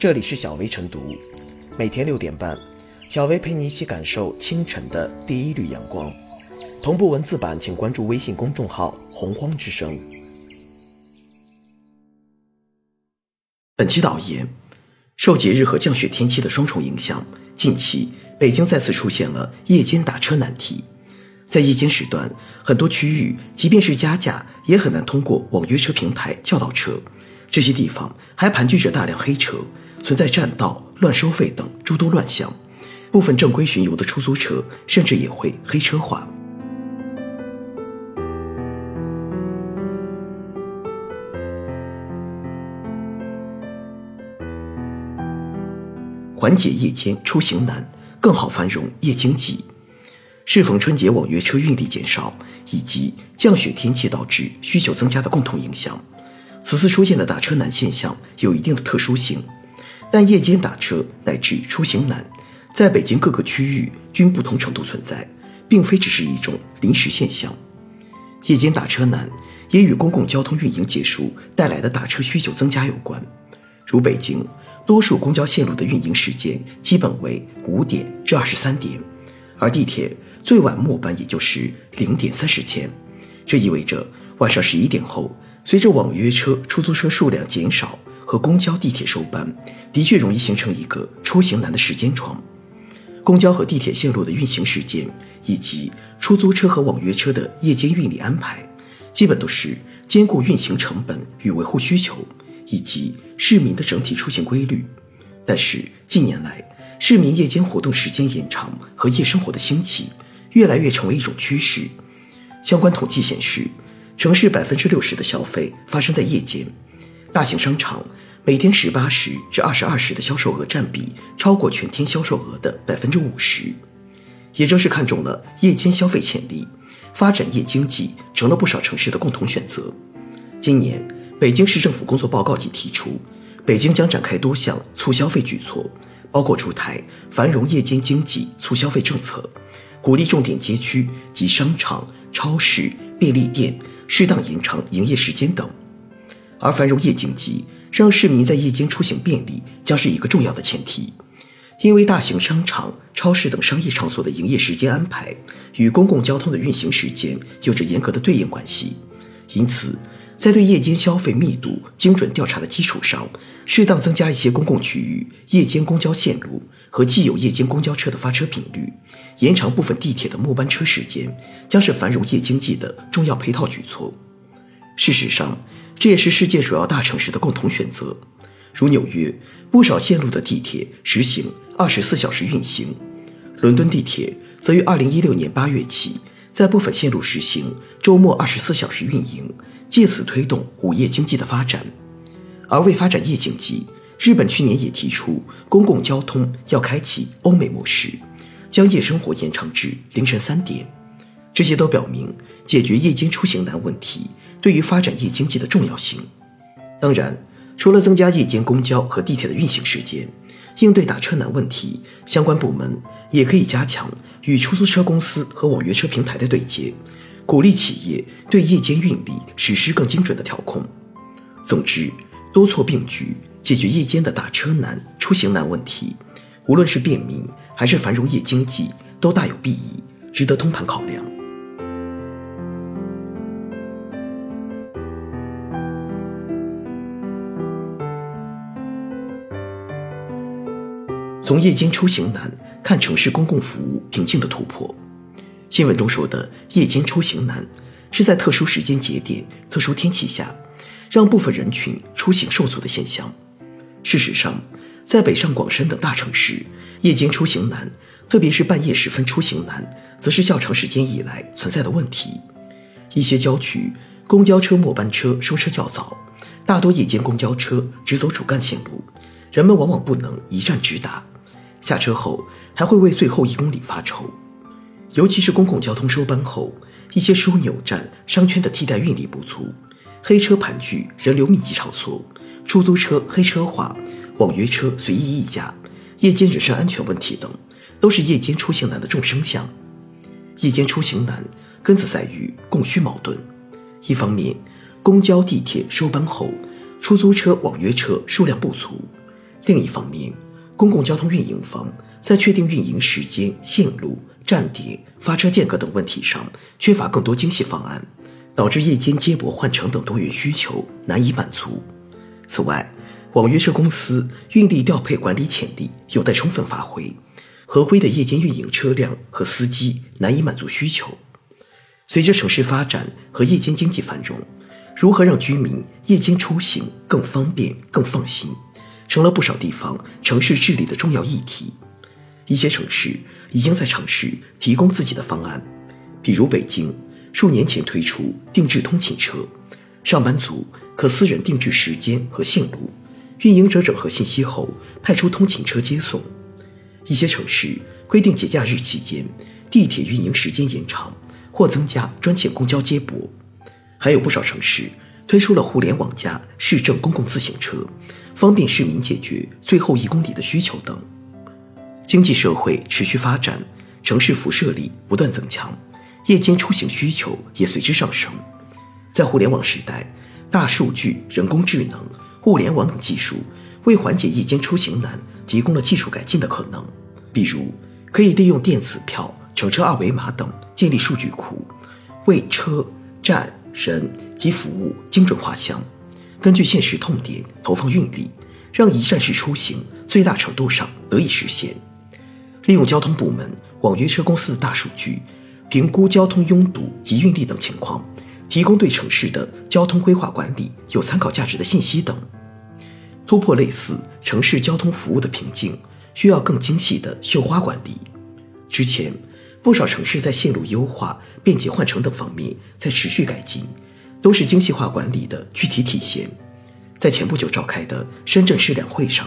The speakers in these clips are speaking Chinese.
这里是小薇晨读，每天六点半，小薇陪你一起感受清晨的第一缕阳光。同步文字版，请关注微信公众号“洪荒之声”。本期导言：受节日和降雪天气的双重影响，近期北京再次出现了夜间打车难题。在夜间时段，很多区域即便是加价，也很难通过网约车平台叫到车。这些地方还盘踞着大量黑车，存在占道、乱收费等诸多乱象。部分正规巡游的出租车甚至也会黑车化。缓解夜间出行难，更好繁荣夜经济。适逢春节网约车运力减少，以及降雪天气导致需求增加的共同影响。此次出现的打车难现象有一定的特殊性，但夜间打车乃至出行难，在北京各个区域均不同程度存在，并非只是一种临时现象。夜间打车难也与公共交通运营结束带来的打车需求增加有关。如北京，多数公交线路的运营时间基本为五点至二十三点，而地铁最晚末班也就是零点三十前，这意味着晚上十一点后。随着网约车、出租车数量减少和公交、地铁收班，的确容易形成一个出行难的时间窗。公交和地铁线路的运行时间，以及出租车和网约车的夜间运力安排，基本都是兼顾运行成本与维护需求，以及市民的整体出行规律。但是近年来，市民夜间活动时间延长和夜生活的兴起，越来越成为一种趋势。相关统计显示。城市百分之六十的消费发生在夜间，大型商场每天十八时至二十二时的销售额占比超过全天销售额的百分之五十。也正是看中了夜间消费潜力，发展夜经济成了不少城市的共同选择。今年，北京市政府工作报告即提出，北京将展开多项促消费举措，包括出台繁荣夜间经济促消费政策，鼓励重点街区及商场、超市、便利店。适当延长营业时间等，而繁荣夜经济让市民在夜间出行便利，将是一个重要的前提。因为大型商场、超市等商业场所的营业时间安排与公共交通的运行时间有着严格的对应关系，因此，在对夜间消费密度精准调查的基础上，适当增加一些公共区域夜间公交线路和既有夜间公交车的发车频率。延长部分地铁的末班车时间，将是繁荣夜经济的重要配套举措。事实上，这也是世界主要大城市的共同选择。如纽约，不少线路的地铁实行二十四小时运行；伦敦地铁则于二零一六年八月起，在部分线路实行周末二十四小时运营，借此推动午夜经济的发展。而为发展夜经济，日本去年也提出公共交通要开启欧美模式。将夜生活延长至凌晨三点，这些都表明解决夜间出行难问题对于发展夜经济的重要性。当然，除了增加夜间公交和地铁的运行时间，应对打车难问题，相关部门也可以加强与出租车公司和网约车平台的对接，鼓励企业对夜间运力实施更精准的调控。总之，多措并举，解决夜间的打车难、出行难问题。无论是便民还是繁荣夜经济，都大有裨益，值得通盘考量。从夜间出行难看城市公共服务瓶颈的突破，新闻中说的夜间出行难，是在特殊时间节点、特殊天气下，让部分人群出行受阻的现象。事实上，在北上广深等大城市，夜间出行难，特别是半夜时分出行难，则是较长时间以来存在的问题。一些郊区公交车末班车收车较早，大多夜间公交车只走主干线路，人们往往不能一站直达，下车后还会为最后一公里发愁。尤其是公共交通收班后，一些枢纽站、商圈的替代运力不足，黑车盘踞人流密集场所，出租车黑车化。网约车随意议价、夜间人身安全问题等，都是夜间出行难的众生相。夜间出行难根子在于供需矛盾。一方面，公交、地铁收班后，出租车、网约车数量不足；另一方面，公共交通运营方在确定运营时间、线路、站点、发车间隔等问题上缺乏更多精细方案，导致夜间接驳换乘等多元需求难以满足。此外，网约车公司运力调配管理潜力有待充分发挥，合规的夜间运营车辆和司机难以满足需求。随着城市发展和夜间经济繁荣，如何让居民夜间出行更方便、更放心，成了不少地方城市治理的重要议题。一些城市已经在尝试提供自己的方案，比如北京数年前推出定制通勤车，上班族可私人定制时间和线路。运营者整合信息后，派出通勤车接送。一些城市规定节假日期间，地铁运营时间延长或增加专线公交接驳。还有不少城市推出了互联网加市政公共自行车，方便市民解决最后一公里的需求等。经济社会持续发展，城市辐射力不断增强，夜间出行需求也随之上升。在互联网时代，大数据、人工智能。互联网等技术为缓解夜间出行难提供了技术改进的可能，比如可以利用电子票、乘车二维码等建立数据库，为车站人及服务精准画像，根据现实痛点投放运力，让一站式出行最大程度上得以实现。利用交通部门、网约车公司的大数据，评估交通拥堵及运力等情况。提供对城市的交通规划管理有参考价值的信息等，突破类似城市交通服务的瓶颈，需要更精细的绣花管理。之前，不少城市在线路优化、便捷换乘等方面在持续改进，都是精细化管理的具体体现。在前不久召开的深圳市两会上，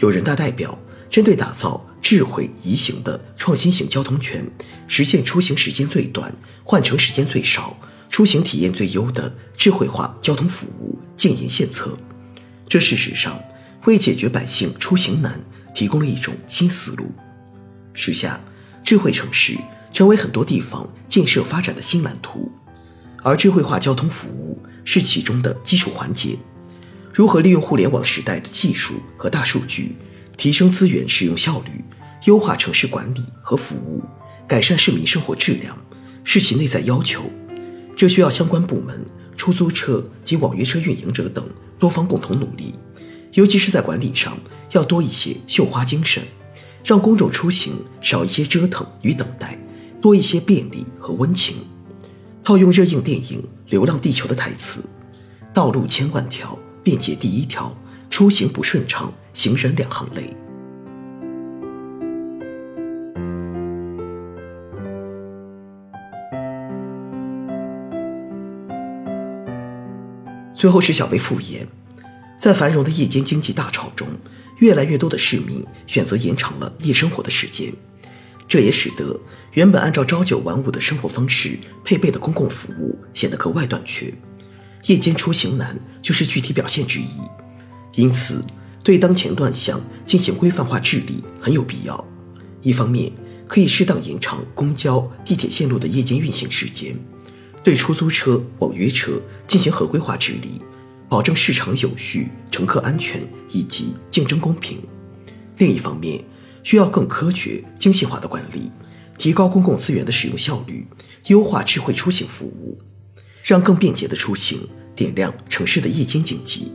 有人大代表针对打造智慧宜行的创新型交通圈，实现出行时间最短、换乘时间最少。出行体验最优的智慧化交通服务建言献策，这事实上为解决百姓出行难提供了一种新思路。时下，智慧城市成为很多地方建设发展的新蓝图，而智慧化交通服务是其中的基础环节。如何利用互联网时代的技术和大数据，提升资源使用效率，优化城市管理和服务，改善市民生活质量，是其内在要求。这需要相关部门、出租车及网约车运营者等多方共同努力，尤其是在管理上要多一些绣花精神，让公众出行少一些折腾与等待，多一些便利和温情。套用热映电影《流浪地球》的台词：“道路千万条，便捷第一条，出行不顺畅，行人两行泪。”最后是小薇复言，在繁荣的夜间经济大潮中，越来越多的市民选择延长了夜生活的时间，这也使得原本按照朝九晚五的生活方式配备的公共服务显得格外短缺。夜间出行难就是具体表现之一。因此，对当前乱象进行规范化治理很有必要。一方面，可以适当延长公交、地铁线路的夜间运行时间。对出租车、网约车进行合规化治理，保证市场有序、乘客安全以及竞争公平。另一方面，需要更科学、精细化的管理，提高公共资源的使用效率，优化智慧出行服务，让更便捷的出行点亮城市的夜间经济。